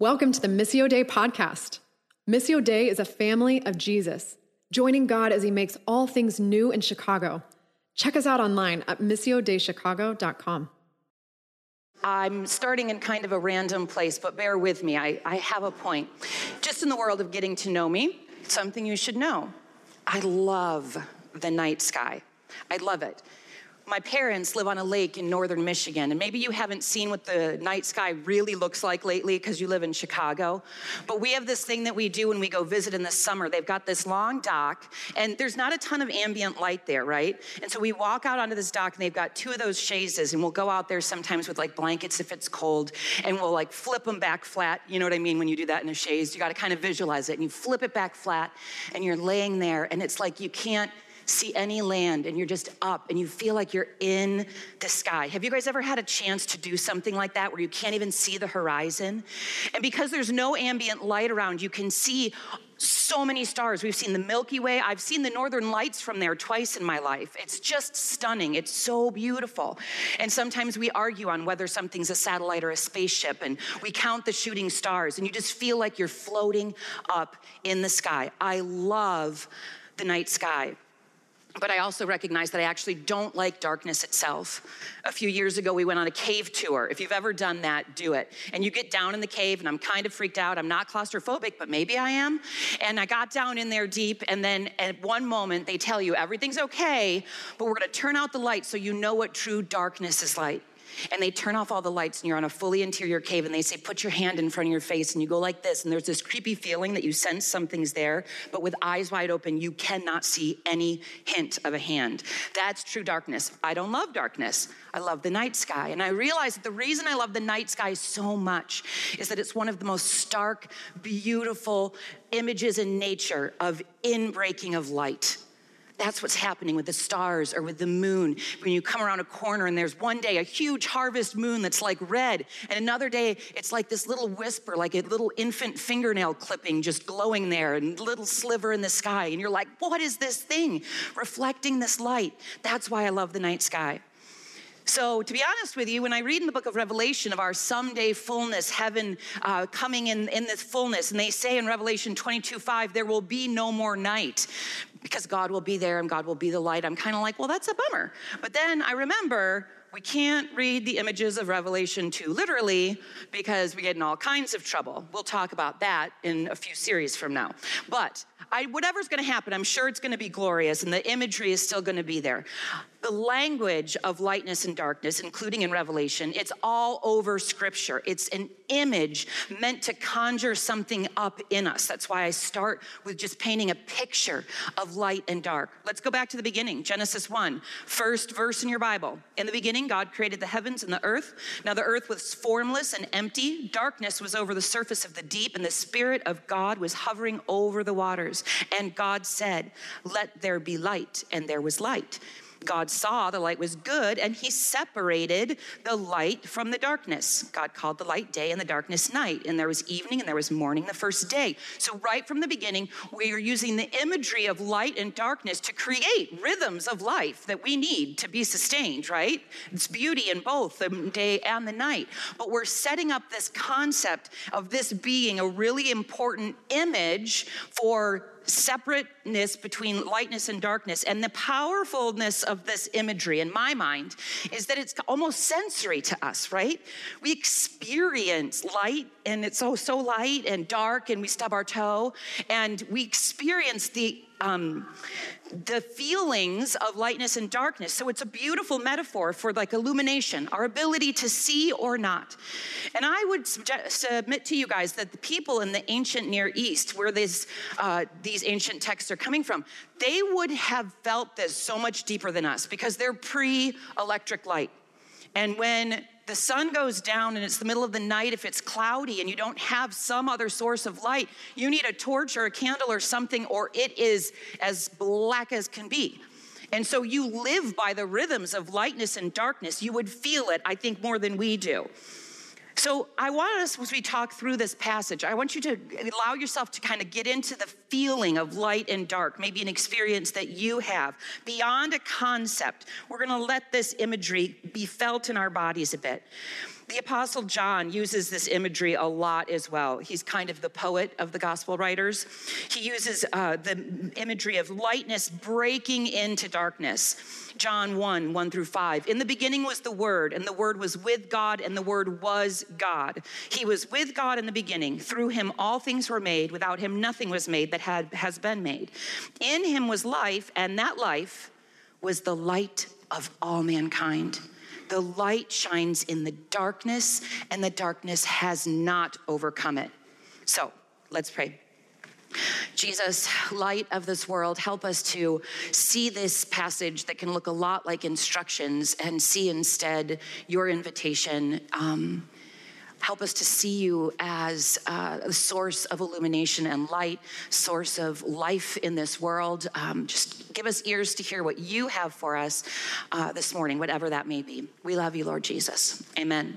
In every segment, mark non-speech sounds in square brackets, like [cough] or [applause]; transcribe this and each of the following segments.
Welcome to the Missio Dei podcast. Missio Dei is a family of Jesus, joining God as he makes all things new in Chicago. Check us out online at missiodeichicago.com. I'm starting in kind of a random place, but bear with me. I, I have a point. Just in the world of getting to know me, something you should know. I love the night sky. I love it. My parents live on a lake in northern Michigan, and maybe you haven't seen what the night sky really looks like lately because you live in Chicago. But we have this thing that we do when we go visit in the summer. They've got this long dock, and there's not a ton of ambient light there, right? And so we walk out onto this dock, and they've got two of those chaises, and we'll go out there sometimes with like blankets if it's cold, and we'll like flip them back flat. You know what I mean when you do that in a chaise? You got to kind of visualize it, and you flip it back flat, and you're laying there, and it's like you can't see any land and you're just up and you feel like you're in the sky. Have you guys ever had a chance to do something like that where you can't even see the horizon? And because there's no ambient light around, you can see so many stars. We've seen the Milky Way. I've seen the northern lights from there twice in my life. It's just stunning. It's so beautiful. And sometimes we argue on whether something's a satellite or a spaceship, and we count the shooting stars, and you just feel like you're floating up in the sky. I love the night sky. But I also recognize that I actually don't like darkness itself. A few years ago, we went on a cave tour. If you've ever done that, do it. And you get down in the cave, and I'm kind of freaked out. I'm not claustrophobic, but maybe I am. And I got down in there deep, and then at one moment, they tell you everything's okay, but we're gonna turn out the light so you know what true darkness is like and they turn off all the lights and you're on a fully interior cave and they say put your hand in front of your face and you go like this and there's this creepy feeling that you sense something's there but with eyes wide open you cannot see any hint of a hand. That's true darkness. I don't love darkness. I love the night sky and i realize that the reason i love the night sky so much is that it's one of the most stark beautiful images in nature of inbreaking of light that's what's happening with the stars or with the moon. When you come around a corner and there's one day a huge harvest moon that's like red, and another day it's like this little whisper, like a little infant fingernail clipping just glowing there, and little sliver in the sky. And you're like, what is this thing reflecting this light? That's why I love the night sky. So, to be honest with you, when I read in the book of Revelation of our someday fullness, heaven uh, coming in, in this fullness, and they say in Revelation 22 5, there will be no more night because God will be there and God will be the light. I'm kind of like, well, that's a bummer. But then I remember we can't read the images of Revelation 2 literally because we get in all kinds of trouble. We'll talk about that in a few series from now. But I, whatever's going to happen, I'm sure it's going to be glorious and the imagery is still going to be there the language of lightness and darkness, including in Revelation, it's all over scripture. It's an image meant to conjure something up in us. That's why I start with just painting a picture of light and dark. Let's go back to the beginning Genesis 1, first verse in your Bible. In the beginning, God created the heavens and the earth. Now the earth was formless and empty, darkness was over the surface of the deep, and the Spirit of God was hovering over the waters. And God said, Let there be light, and there was light. God saw the light was good and he separated the light from the darkness. God called the light day and the darkness night. And there was evening and there was morning the first day. So, right from the beginning, we are using the imagery of light and darkness to create rhythms of life that we need to be sustained, right? It's beauty in both the day and the night. But we're setting up this concept of this being a really important image for separateness between lightness and darkness. And the powerfulness of this imagery, in my mind, is that it's almost sensory to us, right? We experience light, and it's so, so light and dark, and we stub our toe, and we experience the um, the feelings of lightness and darkness. So it's a beautiful metaphor for like illumination, our ability to see or not. And I would suggest, submit to you guys that the people in the ancient Near East, where this, uh, these ancient texts are coming from, they would have felt this so much deeper than us because they're pre electric light. And when the sun goes down and it's the middle of the night, if it's cloudy and you don't have some other source of light, you need a torch or a candle or something, or it is as black as can be. And so you live by the rhythms of lightness and darkness. You would feel it, I think, more than we do. So I want us, as we talk through this passage, I want you to allow yourself to kind of get into the feeling of light and dark, maybe an experience that you have beyond a concept. We're going to let this imagery be felt in our bodies a bit. The Apostle John uses this imagery a lot as well. He's kind of the poet of the gospel writers. He uses uh, the imagery of lightness breaking into darkness. John 1 1 through 5. In the beginning was the Word, and the Word was with God, and the Word was God. He was with God in the beginning. Through him all things were made. Without him nothing was made that had, has been made. In him was life, and that life was the light of all mankind. The light shines in the darkness, and the darkness has not overcome it. So let's pray. Jesus, light of this world, help us to see this passage that can look a lot like instructions and see instead your invitation. Um, help us to see you as uh, a source of illumination and light, source of life in this world. Um, just give us ears to hear what you have for us uh, this morning, whatever that may be. We love you, Lord Jesus. Amen.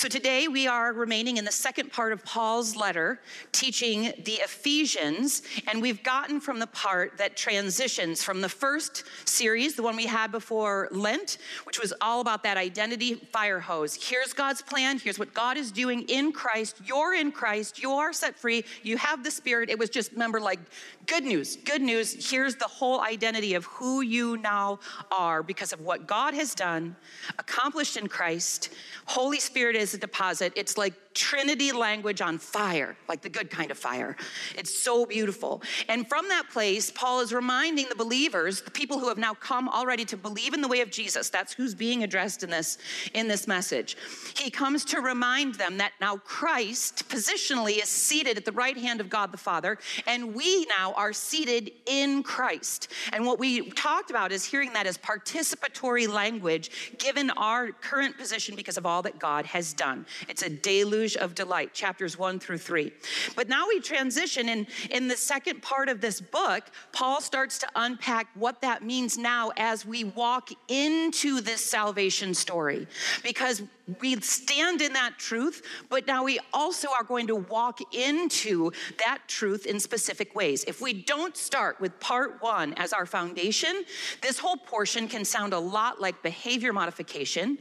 So today we are remaining in the second part of Paul's letter, teaching the Ephesians, and we've gotten from the part that transitions from the first series, the one we had before Lent, which was all about that identity fire hose. Here's God's plan, here's what God is doing in Christ. You're in Christ, you are set free, you have the Spirit. It was just, remember, like good news, good news. Here's the whole identity of who you now are because of what God has done, accomplished in Christ. Holy Spirit is a deposit. It's like Trinity language on fire, like the good kind of fire. It's so beautiful. And from that place, Paul is reminding the believers, the people who have now come already to believe in the way of Jesus. That's who's being addressed in this in this message. He comes to remind them that now Christ positionally is seated at the right hand of God the Father, and we now are seated in Christ. And what we talked about is hearing that as participatory language given our current position because of all that God has done. It's a deluge deluge of delight, chapters one through three. But now we transition, and in the second part of this book, Paul starts to unpack what that means now as we walk into this salvation story. Because we stand in that truth, but now we also are going to walk into that truth in specific ways. If we don't start with part one as our foundation, this whole portion can sound a lot like behavior modification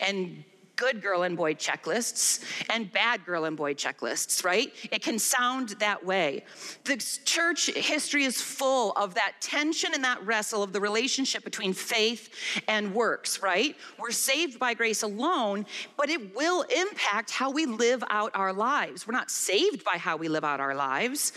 and good girl and boy checklists and bad girl and boy checklists, right? It can sound that way. The church history is full of that tension and that wrestle of the relationship between faith and works, right? We're saved by grace alone, but it will impact how we live out our lives. We're not saved by how we live out our lives.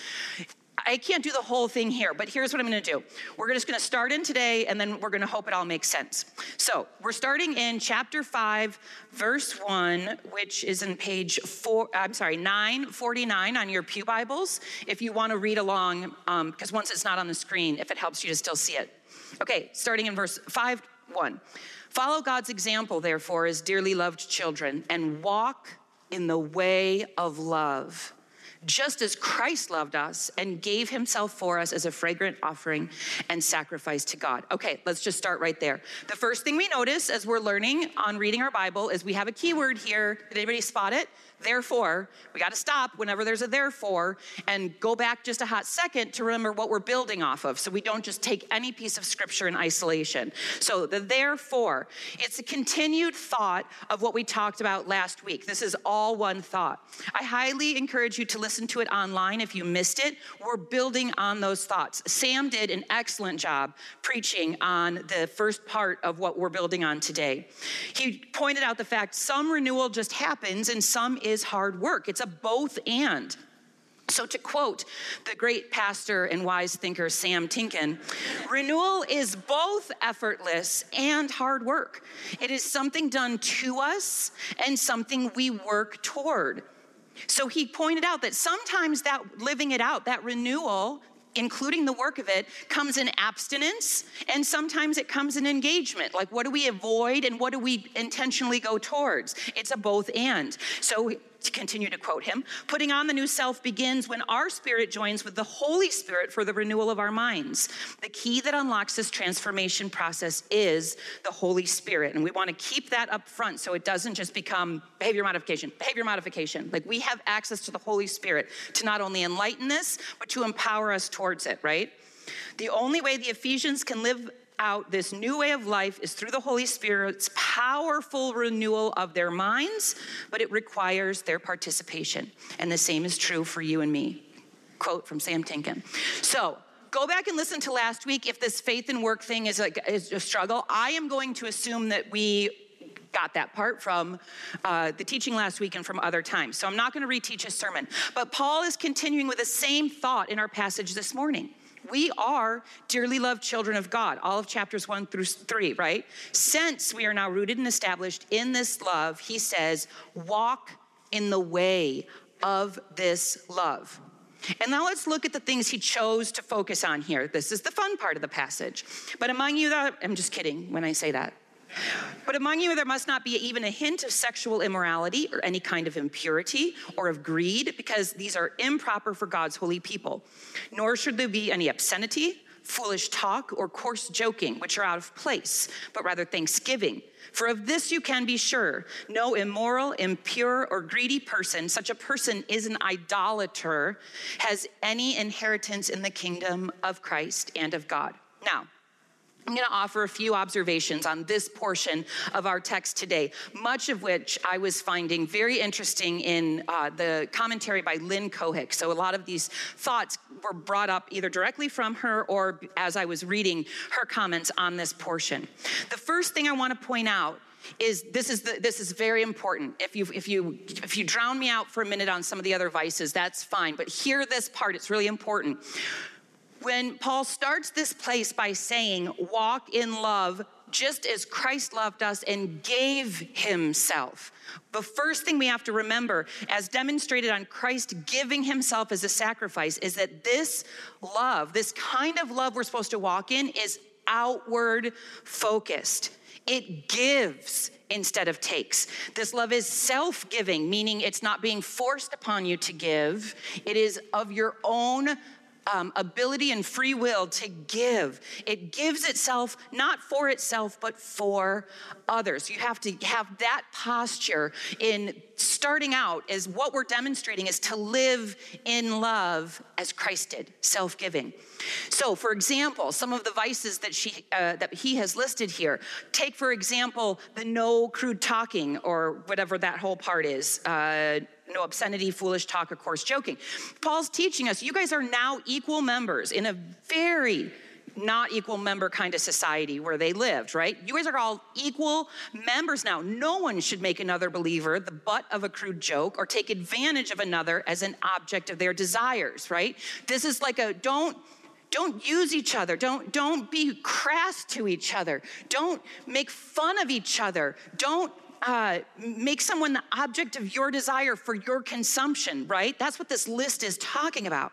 I can't do the whole thing here, but here's what I'm gonna do. We're just gonna start in today and then we're gonna hope it all makes sense. So we're starting in chapter 5, verse 1, which is in page 4, I'm sorry, 949 on your Pew Bibles, if you wanna read along, because um, once it's not on the screen, if it helps you to still see it. Okay, starting in verse 5, 1. Follow God's example, therefore, as dearly loved children, and walk in the way of love just as Christ loved us and gave himself for us as a fragrant offering and sacrifice to God. Okay, let's just start right there. The first thing we notice as we're learning on reading our Bible is we have a keyword here. Did anybody spot it? Therefore, we got to stop whenever there's a therefore and go back just a hot second to remember what we're building off of so we don't just take any piece of scripture in isolation. So, the therefore, it's a continued thought of what we talked about last week. This is all one thought. I highly encourage you to listen to it online if you missed it. We're building on those thoughts. Sam did an excellent job preaching on the first part of what we're building on today. He pointed out the fact some renewal just happens and some is is hard work, it's a both and. So, to quote the great pastor and wise thinker Sam Tinkin, renewal is both effortless and hard work. It is something done to us and something we work toward. So, he pointed out that sometimes that living it out, that renewal, including the work of it, comes in abstinence and sometimes it comes in engagement. Like, what do we avoid and what do we intentionally go towards? It's a both and. So, to continue to quote him, putting on the new self begins when our spirit joins with the Holy Spirit for the renewal of our minds. The key that unlocks this transformation process is the Holy Spirit. And we want to keep that up front so it doesn't just become behavior modification, behavior modification. Like we have access to the Holy Spirit to not only enlighten this, but to empower us towards it, right? The only way the Ephesians can live out this new way of life is through the Holy Spirit's powerful renewal of their minds, but it requires their participation. And the same is true for you and me. Quote from Sam Tinkin. So, go back and listen to last week if this faith and work thing is a, is a struggle. I am going to assume that we got that part from uh, the teaching last week and from other times. So I'm not going to reteach his sermon. But Paul is continuing with the same thought in our passage this morning. We are dearly loved children of God, all of chapters one through three, right? Since we are now rooted and established in this love, he says, walk in the way of this love. And now let's look at the things he chose to focus on here. This is the fun part of the passage. But among you, that, I'm just kidding when I say that. But among you, there must not be even a hint of sexual immorality or any kind of impurity or of greed, because these are improper for God's holy people. Nor should there be any obscenity, foolish talk, or coarse joking, which are out of place, but rather thanksgiving. For of this you can be sure no immoral, impure, or greedy person, such a person is an idolater, has any inheritance in the kingdom of Christ and of God. Now, I'm going to offer a few observations on this portion of our text today, much of which I was finding very interesting in uh, the commentary by Lynn Cohick. So, a lot of these thoughts were brought up either directly from her or as I was reading her comments on this portion. The first thing I want to point out is this is the, this is very important. If you if you if you drown me out for a minute on some of the other vices, that's fine. But hear this part; it's really important when Paul starts this place by saying, walk in love just as Christ loved us and gave himself. The first thing we have to remember, as demonstrated on Christ giving himself as a sacrifice, is that this love, this kind of love we're supposed to walk in, is outward focused. It gives instead of takes. This love is self giving, meaning it's not being forced upon you to give, it is of your own um, ability and free will to give. It gives itself not for itself, but for others. You have to have that posture in starting out as what we're demonstrating is to live in love as Christ did, self-giving. So, for example, some of the vices that she uh, that he has listed here. Take, for example, the no crude talking or whatever that whole part is. Uh, no obscenity, foolish talk, or coarse joking. Paul's teaching us you guys are now equal members in a very not equal member kind of society where they lived, right? You guys are all equal members now. No one should make another believer the butt of a crude joke or take advantage of another as an object of their desires, right? This is like a don't don't use each other don't don't be crass to each other don't make fun of each other don't uh, make someone the object of your desire for your consumption, right? That's what this list is talking about.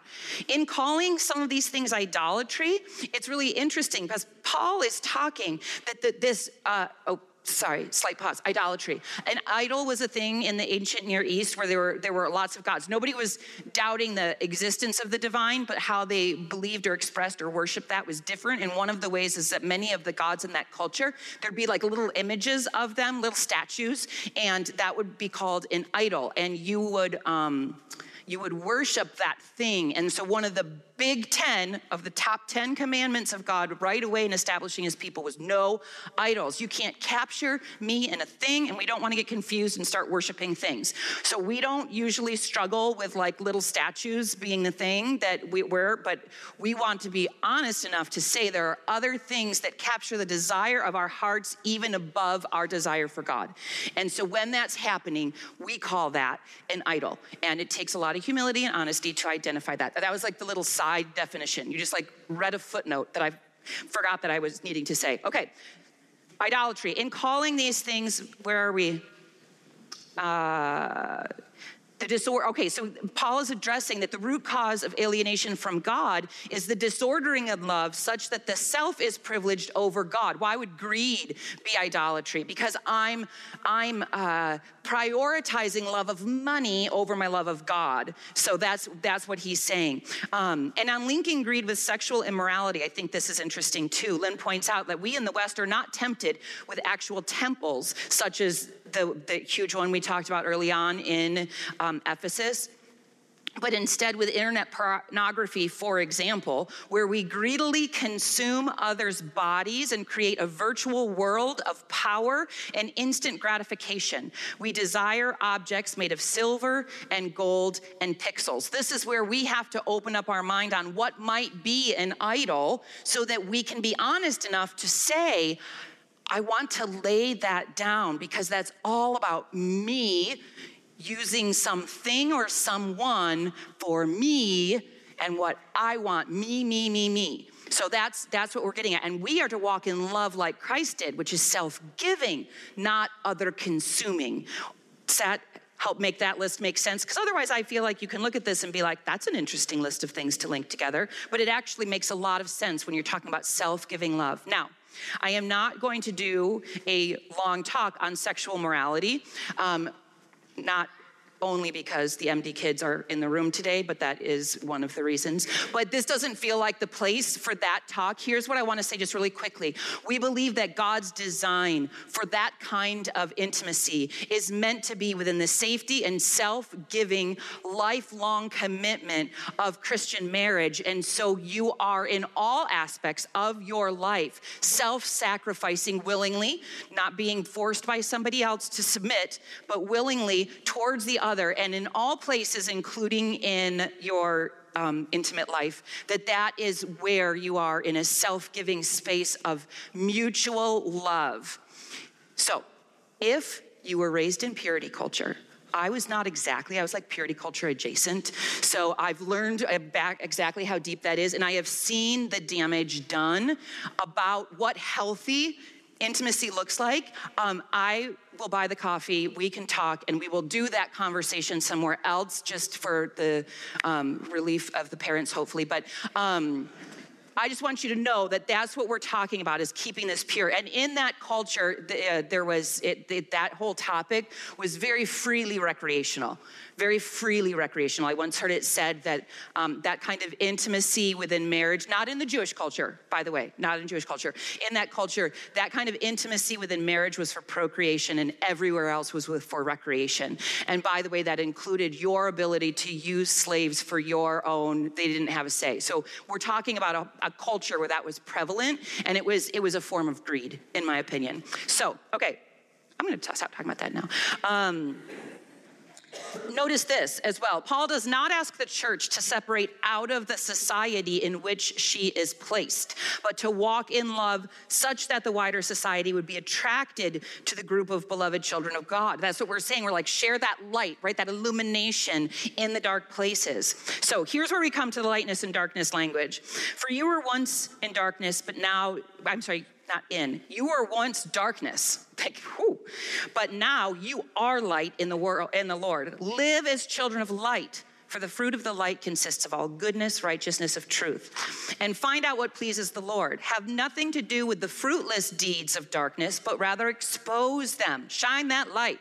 In calling some of these things idolatry, it's really interesting because Paul is talking that the, this, uh, oh, sorry, slight pause, idolatry. An idol was a thing in the ancient Near East where there were, there were lots of gods. Nobody was doubting the existence of the divine, but how they believed or expressed or worshiped that was different. And one of the ways is that many of the gods in that culture, there'd be like little images of them, little statues, and that would be called an idol. And you would, um, you would worship that thing. And so, one of the big 10 of the top 10 commandments of God right away in establishing his people was no idols. You can't capture me in a thing, and we don't want to get confused and start worshiping things. So, we don't usually struggle with like little statues being the thing that we were, but we want to be honest enough to say there are other things that capture the desire of our hearts even above our desire for God. And so, when that's happening, we call that an idol. And it takes a lot of humility and honesty to identify that. That was like the little side definition. You just like read a footnote that I forgot that I was needing to say. Okay, idolatry. In calling these things, where are we? Uh, the disorder, okay, so Paul is addressing that the root cause of alienation from God is the disordering of love such that the self is privileged over God. Why would greed be idolatry? Because I'm, I'm uh, prioritizing love of money over my love of God. So that's, that's what he's saying. Um, and on linking greed with sexual immorality, I think this is interesting too. Lynn points out that we in the West are not tempted with actual temples such as the, the huge one we talked about early on in um, Ephesus. but instead with internet pornography, for example, where we greedily consume others' bodies and create a virtual world of power and instant gratification. We desire objects made of silver and gold and pixels. This is where we have to open up our mind on what might be an idol so that we can be honest enough to say, I want to lay that down because that's all about me using something or someone for me and what I want me, me, me, me. So that's that's what we're getting at. And we are to walk in love like Christ did, which is self-giving, not other consuming. Does that help make that list make sense? Because otherwise I feel like you can look at this and be like, that's an interesting list of things to link together. But it actually makes a lot of sense when you're talking about self-giving love. Now, I am not going to do a long talk on sexual morality. Um, not only because the MD kids are in the room today, but that is one of the reasons. But this doesn't feel like the place for that talk. Here's what I want to say just really quickly. We believe that God's design for that kind of intimacy is meant to be within the safety and self giving, lifelong commitment of Christian marriage. And so you are in all aspects of your life self sacrificing willingly, not being forced by somebody else to submit, but willingly towards the other and in all places, including in your um, intimate life, that that is where you are in a self giving space of mutual love. So, if you were raised in purity culture, I was not exactly, I was like purity culture adjacent. So I've learned back exactly how deep that is, and I have seen the damage done about what healthy intimacy looks like. Um, I will buy the coffee, we can talk, and we will do that conversation somewhere else just for the um, relief of the parents, hopefully. But um, I just want you to know that that's what we're talking about is keeping this pure. And in that culture, the, uh, there was it, that whole topic was very freely recreational very freely recreational. I once heard it said that um, that kind of intimacy within marriage, not in the Jewish culture, by the way, not in Jewish culture, in that culture, that kind of intimacy within marriage was for procreation and everywhere else was for recreation. And by the way, that included your ability to use slaves for your own, they didn't have a say. So we're talking about a, a culture where that was prevalent and it was, it was a form of greed, in my opinion. So, okay, I'm gonna stop talking about that now. Um, Notice this as well. Paul does not ask the church to separate out of the society in which she is placed, but to walk in love such that the wider society would be attracted to the group of beloved children of God. That's what we're saying. We're like, share that light, right? That illumination in the dark places. So here's where we come to the lightness and darkness language. For you were once in darkness, but now, I'm sorry, not in. You were once darkness. [laughs] Like, whew. But now you are light in the world in the Lord. Live as children of light. For the fruit of the light consists of all goodness, righteousness, of truth. And find out what pleases the Lord. Have nothing to do with the fruitless deeds of darkness, but rather expose them. Shine that light.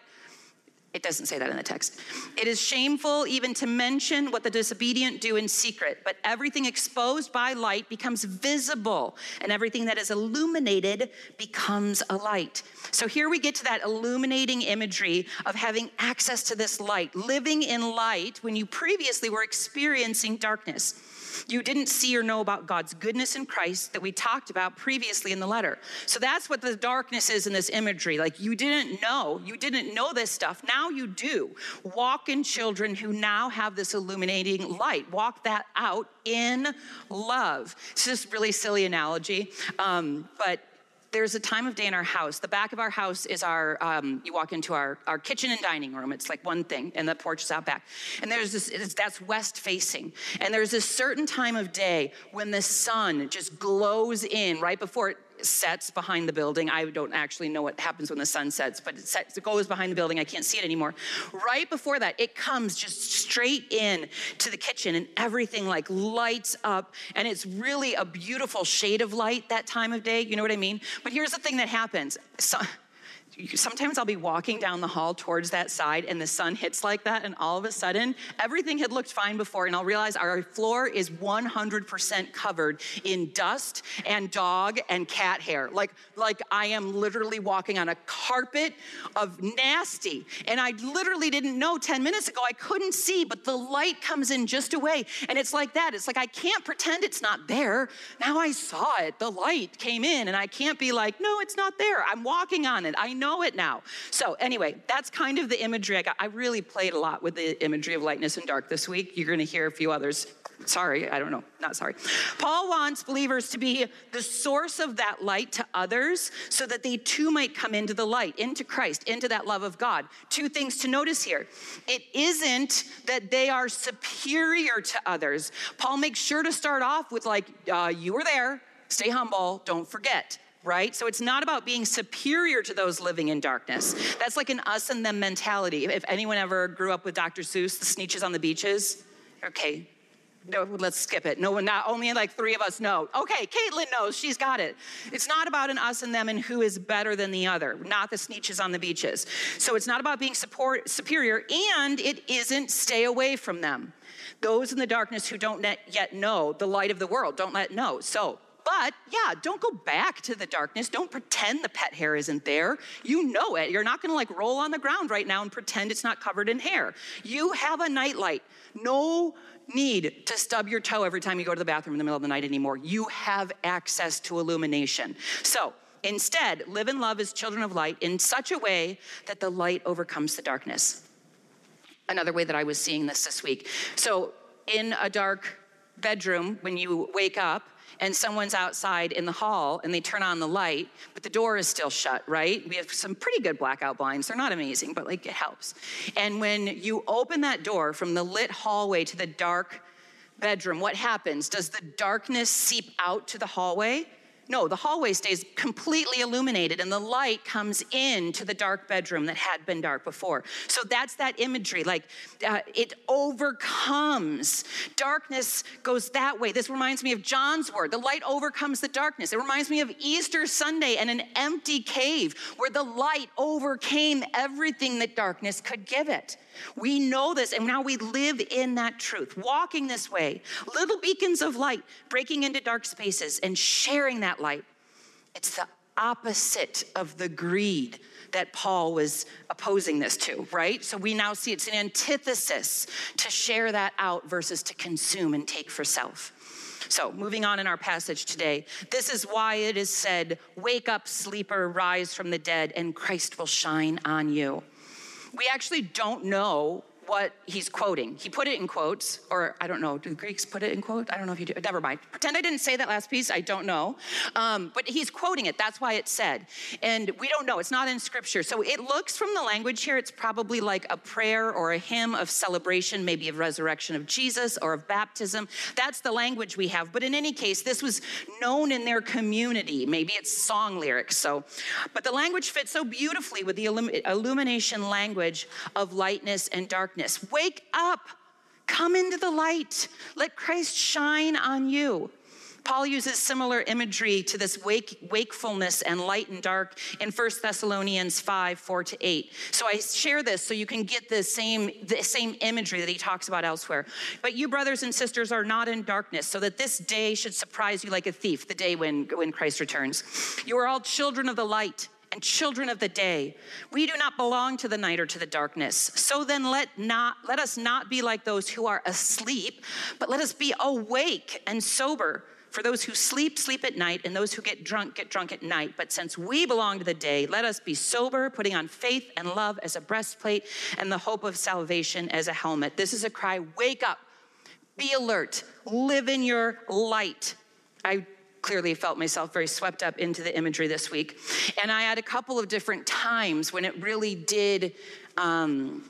It doesn't say that in the text. It is shameful even to mention what the disobedient do in secret, but everything exposed by light becomes visible, and everything that is illuminated becomes a light. So here we get to that illuminating imagery of having access to this light, living in light when you previously were experiencing darkness. You didn't see or know about God's goodness in Christ that we talked about previously in the letter. So that's what the darkness is in this imagery. Like you didn't know, you didn't know this stuff. Now you do. Walk in children who now have this illuminating light. Walk that out in love. It's just really silly analogy, um, but there's a time of day in our house. The back of our house is our, um, you walk into our, our kitchen and dining room. It's like one thing, and the porch is out back. And there's this, that's west facing. And there's this certain time of day when the sun just glows in right before it sets behind the building. I don't actually know what happens when the sun sets, but it, sets, it goes behind the building. I can't see it anymore. Right before that, it comes just straight in to the kitchen and everything like lights up. And it's really a beautiful shade of light that time of day. You know what I mean? But here's the thing that happens. So, sometimes I'll be walking down the hall towards that side and the sun hits like that, and all of a sudden, everything had looked fine before, and I'll realize our floor is 100% covered in dust and dog and cat hair. Like, like I am literally walking on a carpet of nasty. And I literally didn't know 10 minutes ago, I couldn't see, but the light comes in just away. And it's like that. It's like I can't pretend it's not there. Now I saw it. The light came in, and I can't be like, no, it's not there. I'm walking on it. I know it now. So, anyway, that's kind of the imagery I got. I really played a lot with the imagery of lightness and dark this week. You're going to hear a few others. Sorry, I don't know, not sorry. Paul wants believers to be the source of that light to others so that they too might come into the light, into Christ, into that love of God. Two things to notice here it isn't that they are superior to others. Paul makes sure to start off with, like, uh, you were there, stay humble, don't forget right? So it's not about being superior to those living in darkness. That's like an us and them mentality. If anyone ever grew up with Dr. Seuss, the Sneetches on the Beaches, okay, no, let's skip it. No one, not only like three of us know. Okay, Caitlin knows, she's got it. It's not about an us and them and who is better than the other, not the Sneetches on the beaches. So it's not about being support, superior, and it isn't stay away from them. Those in the darkness who don't yet know the light of the world, don't let know. So but yeah, don't go back to the darkness. Don't pretend the pet hair isn't there. You know it. You're not gonna like roll on the ground right now and pretend it's not covered in hair. You have a nightlight. No need to stub your toe every time you go to the bathroom in the middle of the night anymore. You have access to illumination. So, Instead, live and love as children of light in such a way that the light overcomes the darkness. Another way that I was seeing this this week. So, in a dark bedroom, when you wake up, and someone's outside in the hall and they turn on the light, but the door is still shut, right? We have some pretty good blackout blinds. They're not amazing, but like it helps. And when you open that door from the lit hallway to the dark bedroom, what happens? Does the darkness seep out to the hallway? No, the hallway stays completely illuminated and the light comes into the dark bedroom that had been dark before. So that's that imagery. Like uh, it overcomes. Darkness goes that way. This reminds me of John's word. The light overcomes the darkness. It reminds me of Easter Sunday and an empty cave where the light overcame everything that darkness could give it. We know this, and now we live in that truth, walking this way, little beacons of light, breaking into dark spaces and sharing that light. It's the opposite of the greed that Paul was opposing this to, right? So we now see it's an antithesis to share that out versus to consume and take for self. So, moving on in our passage today, this is why it is said, Wake up, sleeper, rise from the dead, and Christ will shine on you we actually don't know what he's quoting. He put it in quotes, or I don't know, do the Greeks put it in quotes? I don't know if you do. Never mind. Pretend I didn't say that last piece. I don't know. Um, but he's quoting it. That's why it's said. And we don't know. It's not in scripture. So it looks from the language here, it's probably like a prayer or a hymn of celebration, maybe of resurrection of Jesus or of baptism. That's the language we have. But in any case, this was known in their community. Maybe it's song lyrics. So, but the language fits so beautifully with the illumination language of lightness and darkness darkness. Wake up. Come into the light. Let Christ shine on you. Paul uses similar imagery to this wake, wakefulness and light and dark in 1 Thessalonians 5, 4 to 8. So I share this so you can get the same, the same imagery that he talks about elsewhere. But you, brothers and sisters, are not in darkness, so that this day should surprise you like a thief, the day when, when Christ returns. You are all children of the light and children of the day. We do not belong to the night or to the darkness. So then let not let us not be like those who are asleep, but let us be awake and sober. For those who sleep, sleep at night, and those who get drunk, get drunk at night. But since we belong to the day, let us be sober, putting on faith and love as a breastplate and the hope of salvation as a helmet. This is a cry wake up, be alert, live in your light. I clearly felt myself very swept up into the imagery this week. And I had a couple of different times when it really did. Um,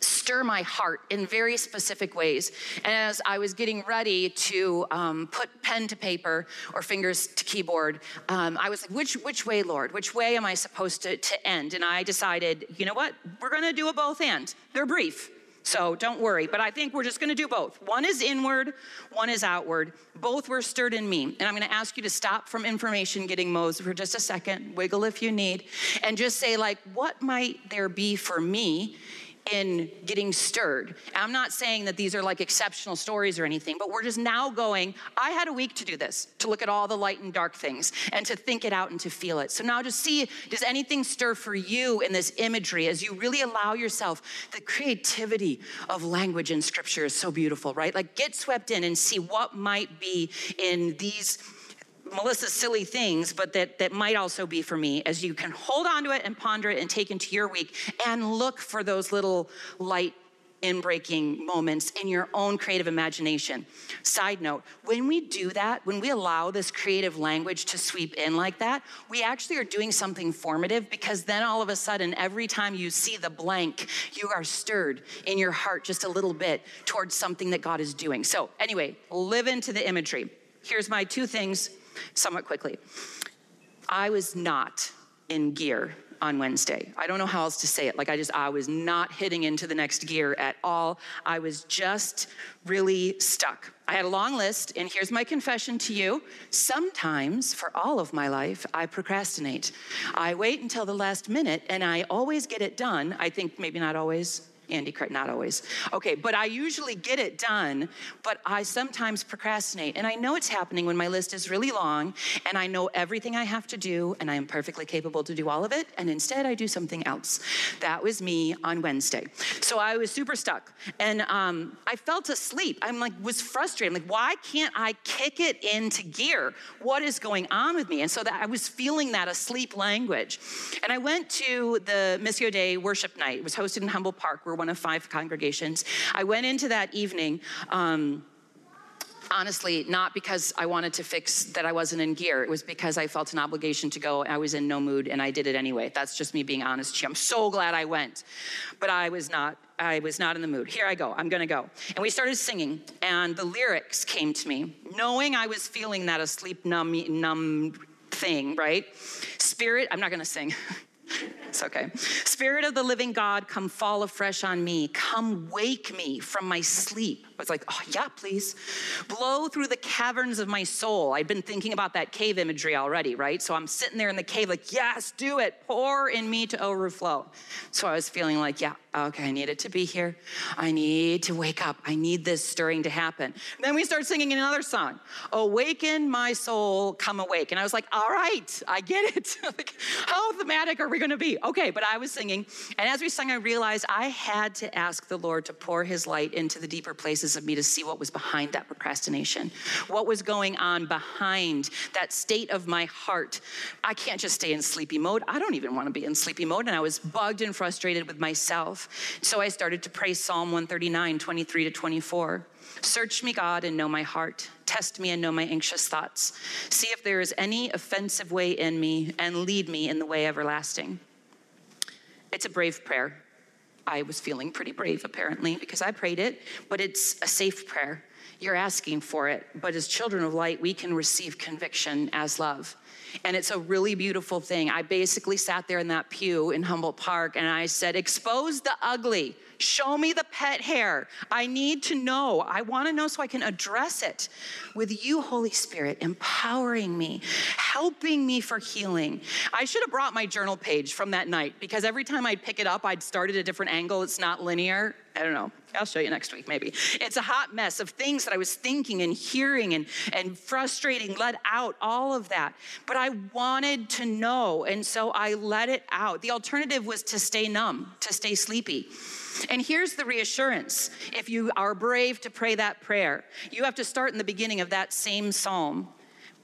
stir my heart in very specific ways. And as I was getting ready to um, put pen to paper or fingers to keyboard, um, I was like, which, which way, Lord? Which way am I supposed to, to end? And I decided, you know what? We're going to do a both and. They're brief. So don't worry. But I think we're just going to do both. One is inward, one is outward. Both were stirred in me. And I'm going to ask you to stop from information getting modes for just a second, wiggle if you need, and just say, like, what might there be for me in getting stirred. I'm not saying that these are like exceptional stories or anything, but we're just now going, I had a week to do this, to look at all the light and dark things and to think it out and to feel it. So now just see, does anything stir for you in this imagery as you really allow yourself? The creativity of language in scripture is so beautiful, right? Like get swept in and see what might be in these Melissa's silly things, but that, that might also be for me as you can hold on to it and ponder it and take into your week and look for those little light in breaking moments in your own creative imagination. Side note, when we do that, when we allow this creative language to sweep in like that, we actually are doing something formative because then all of a sudden, every time you see the blank, you are stirred in your heart just a little bit towards something that God is doing. So, anyway, live into the imagery. Here's my two things somewhat quickly. I was not in gear on Wednesday. I don't know how else to say it. Like I just I was not hitting into the next gear at all. I was just really stuck. I had a long list and here's my confession to you. Sometimes for all of my life I procrastinate. I wait until the last minute and I always get it done. I think maybe not always Andy, not always. Okay, but I usually get it done, but I sometimes procrastinate. And I know it's happening when my list is really long and I know everything I have to do and I am perfectly capable to do all of it. And instead, I do something else. That was me on Wednesday. So I was super stuck and um, I felt asleep. I'm like, was frustrated. I'm like, why can't I kick it into gear? What is going on with me? And so that I was feeling that asleep language. And I went to the Missio Dei worship night. It was hosted in Humboldt Park. We're one of five congregations. I went into that evening. Um, honestly not because i wanted to fix that i wasn't in gear. It was because i felt an obligation to go. I was in no mood and i did it anyway. That's just me being honest i'm so glad i went but i was not i was not in the mood. Here i go. I'm going to go. And we started singing and the lyrics came to me knowing i was feeling that asleep numb numb thing right? Spirit i'm not going to sing [laughs] It's okay. Spirit of the living God, come fall afresh on me. Come wake me from my sleep. I was like, oh, yeah, please. Blow through the caverns of my soul. I'd been thinking about that cave imagery already, right? So I'm sitting there in the cave, like, yes, do it. Pour in me to overflow. So I was feeling like, yeah, okay, I need it to be here. I need to wake up. I need this stirring to happen. Then we start singing another song Awaken my soul, come awake. And I was like, all right, I get it. [laughs] like, how thematic are we going to be? Okay, but I was singing. And as we sang, I realized I had to ask the Lord to pour his light into the deeper places of me to see what was behind that procrastination, what was going on behind that state of my heart. I can't just stay in sleepy mode. I don't even want to be in sleepy mode. And I was bugged and frustrated with myself. So I started to pray Psalm 139, 23 to 24. Search me, God, and know my heart. Test me and know my anxious thoughts. See if there is any offensive way in me and lead me in the way everlasting. It's a brave prayer. I was feeling pretty brave, apparently, because I prayed it, but it's a safe prayer. You're asking for it, but as children of light, we can receive conviction as love. And it's a really beautiful thing. I basically sat there in that pew in Humboldt Park and I said, Expose the ugly Show me the pet hair. I need to know. I want to know so I can address it with you, Holy Spirit, empowering me, helping me for healing. I should have brought my journal page from that night because every time I'd pick it up, I'd start at a different angle. It's not linear. I don't know. I'll show you next week, maybe. It's a hot mess of things that I was thinking and hearing and, and frustrating, let out, all of that. But I wanted to know, and so I let it out. The alternative was to stay numb, to stay sleepy. And here's the reassurance if you are brave to pray that prayer, you have to start in the beginning of that same psalm,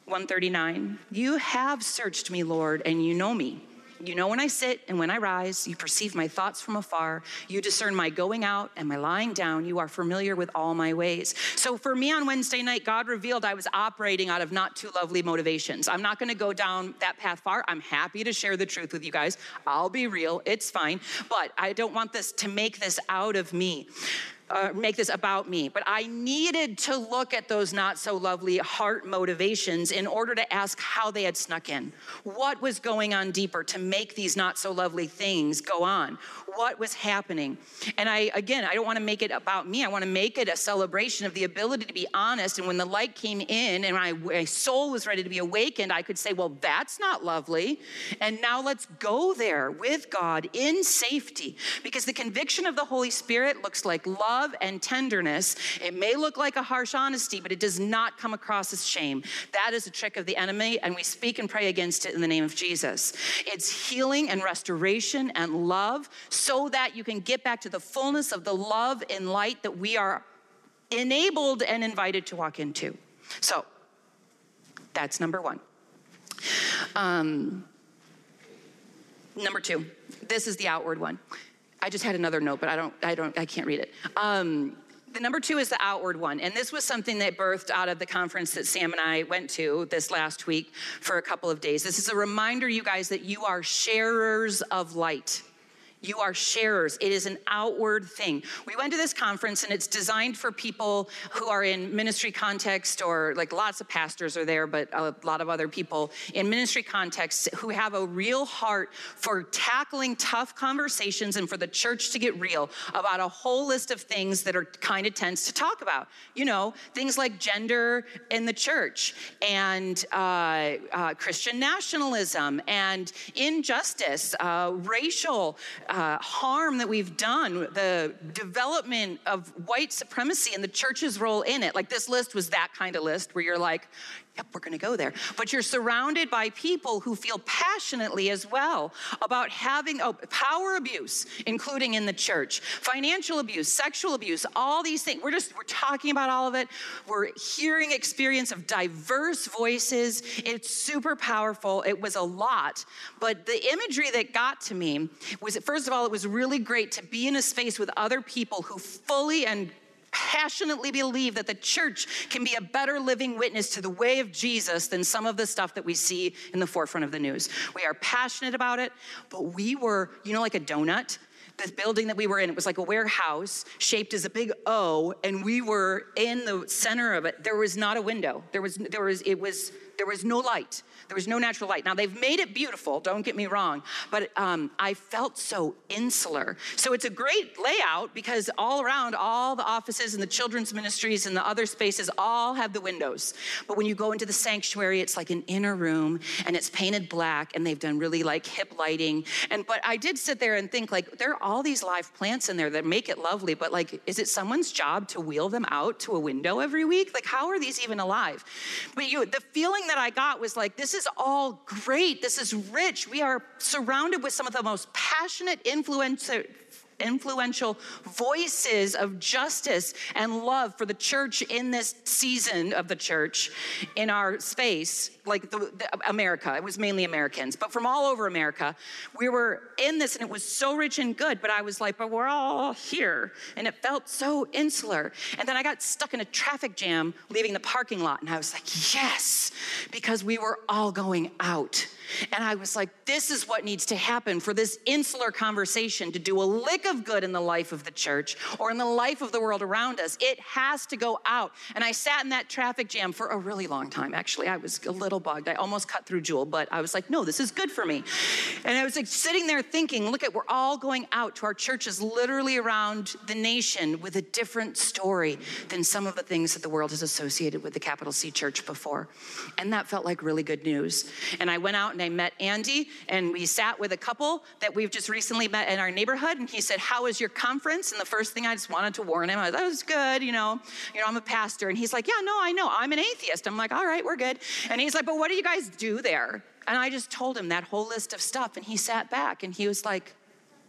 139. You have searched me, Lord, and you know me. You know when I sit and when I rise. You perceive my thoughts from afar. You discern my going out and my lying down. You are familiar with all my ways. So for me on Wednesday night, God revealed I was operating out of not too lovely motivations. I'm not going to go down that path far. I'm happy to share the truth with you guys. I'll be real. It's fine. But I don't want this to make this out of me. Uh, make this about me, but I needed to look at those not so lovely heart motivations in order to ask how they had snuck in. What was going on deeper to make these not so lovely things go on? What was happening? And I, again, I don't want to make it about me. I want to make it a celebration of the ability to be honest. And when the light came in and my, my soul was ready to be awakened, I could say, well, that's not lovely. And now let's go there with God in safety because the conviction of the Holy Spirit looks like love love and tenderness. It may look like a harsh honesty, but it does not come across as shame. That is a trick of the enemy, and we speak and pray against it in the name of Jesus. It's healing and restoration and love so that you can get back to the fullness of the love and light that we are enabled and invited to walk into. So, that's number one. Um, number two, this is the outward one. I just had another note, but I don't, I don't, I can't read it. Um, the number two is the outward one. And this was something that birthed out of the conference that Sam and I went to this last week for a couple of days. This is a reminder, you guys, that you are sharers of light. You are sharers. It is an outward thing. We went to this conference and it's designed for people who are in ministry context or like lots of pastors are there, but a lot of other people in ministry context who have a real heart for tackling tough conversations and for the church to get real about a whole list of things that are kind of tense to talk about. You know, things like gender in the church and uh, uh, Christian nationalism and injustice, uh, racial uh, harm that we've done, the development of white supremacy and the church's role in it. Like this list was that kind of list where you're like, yep, we're gonna go there. But you're surrounded by people who feel passionately as well about having oh, power abuse, including in the church, financial abuse, sexual abuse, all these things. We're just, we're talking about all of it. We're hearing experience of diverse voices. It's super powerful. It was a lot. But the imagery that got to me was, first of all, it was really great to be in a space with other people who fully and passionately believe that the church can be a better living witness to the way of Jesus than some of the stuff that we see in the forefront of the news. We are passionate about it, but we were, you know, like a donut this building that we were in, it was like a warehouse shaped as a big O, and we were in the center of it. There was not a window. There was, there was, it was, there was no light. There was no natural light. Now, they've made it beautiful, don't get me wrong, but um, I felt so insular. So it's a great layout because all around, all the offices and the children's ministries and the other spaces all have the windows. But when you go into the sanctuary, it's like an inner room and it's painted black and they've done really like hip lighting. And but I did sit there and think like there are all these live plants in there that make it lovely, but like, is it someone's job to wheel them out to a window every week? Like, how are these even alive? But you, the feeling that I got was like, this is all great. This is rich. We are surrounded with some of the most passionate influencers influential voices of justice and love for the church in this season of the church in our space, like the, the, America. It was mainly Americans, but from all over America, we were in this and it was so rich and good. But I was like, but we're all here. And it felt so insular. And then I got stuck in a traffic jam leaving the parking lot. And I was like, yes, because we were all going out. And I was like, this is what needs to happen for this insular conversation to do a lick of good in the life of the church or in the life of the world around us. It has to go out. And I sat in that traffic jam for a really long time. Actually, I was a little bugged. I almost cut through Jewel, but I was like, no, this is good for me. And I was like sitting there thinking, look at, we're all going out to our churches literally around the nation with a different story than some of the things that the world has associated with the capital C church before. And that felt like really good news. And I went out and I met Andy, and we sat with a couple that we've just recently met in our neighborhood. And he said, How was your conference? And the first thing I just wanted to warn him, I was, that was good, you know, you know, I'm a pastor. And he's like, Yeah, no, I know. I'm an atheist. I'm like, all right, we're good. And he's like, But what do you guys do there? And I just told him that whole list of stuff. And he sat back and he was like,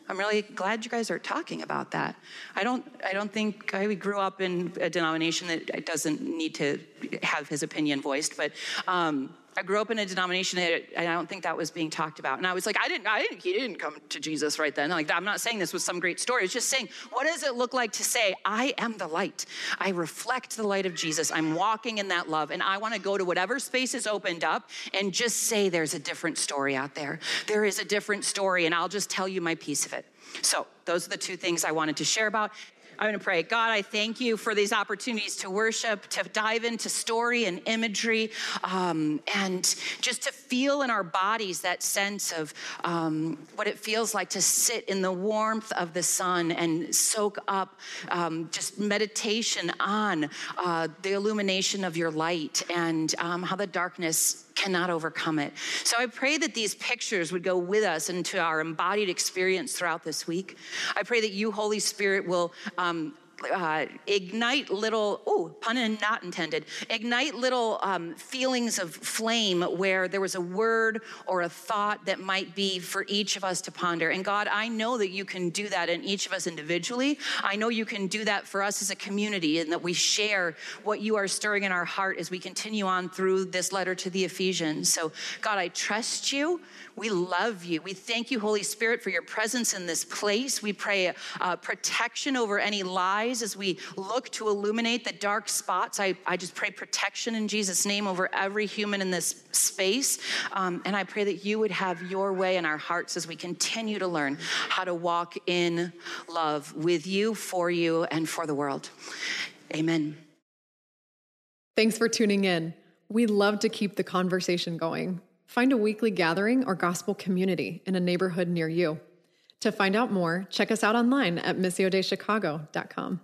I'm really glad you guys are talking about that. I don't, I don't think I grew up in a denomination that doesn't need to have his opinion voiced, but um, I grew up in a denomination that I don't think that was being talked about. And I was like, I didn't, I didn't, he didn't come to Jesus right then. Like, I'm not saying this was some great story. It's just saying, what does it look like to say, I am the light? I reflect the light of Jesus. I'm walking in that love. And I want to go to whatever space is opened up and just say, there's a different story out there. There is a different story. And I'll just tell you my piece of it. So, those are the two things I wanted to share about. I'm going to pray. God, I thank you for these opportunities to worship, to dive into story and imagery, um, and just to feel in our bodies that sense of um, what it feels like to sit in the warmth of the sun and soak up um, just meditation on uh, the illumination of your light and um, how the darkness cannot overcome it. So I pray that these pictures would go with us into our embodied experience throughout this week. I pray that you, Holy Spirit, will. Um, uh, ignite little, oh, pun and not intended, ignite little um, feelings of flame where there was a word or a thought that might be for each of us to ponder. And God, I know that you can do that in each of us individually. I know you can do that for us as a community and that we share what you are stirring in our heart as we continue on through this letter to the Ephesians. So, God, I trust you. We love you. We thank you, Holy Spirit, for your presence in this place. We pray uh, protection over any lies as we look to illuminate the dark spots. I, I just pray protection in Jesus' name over every human in this space. Um, and I pray that you would have your way in our hearts as we continue to learn how to walk in love with you, for you, and for the world. Amen. Thanks for tuning in. We love to keep the conversation going. Find a weekly gathering or gospel community in a neighborhood near you. To find out more, check us out online at missiodeichicago.com.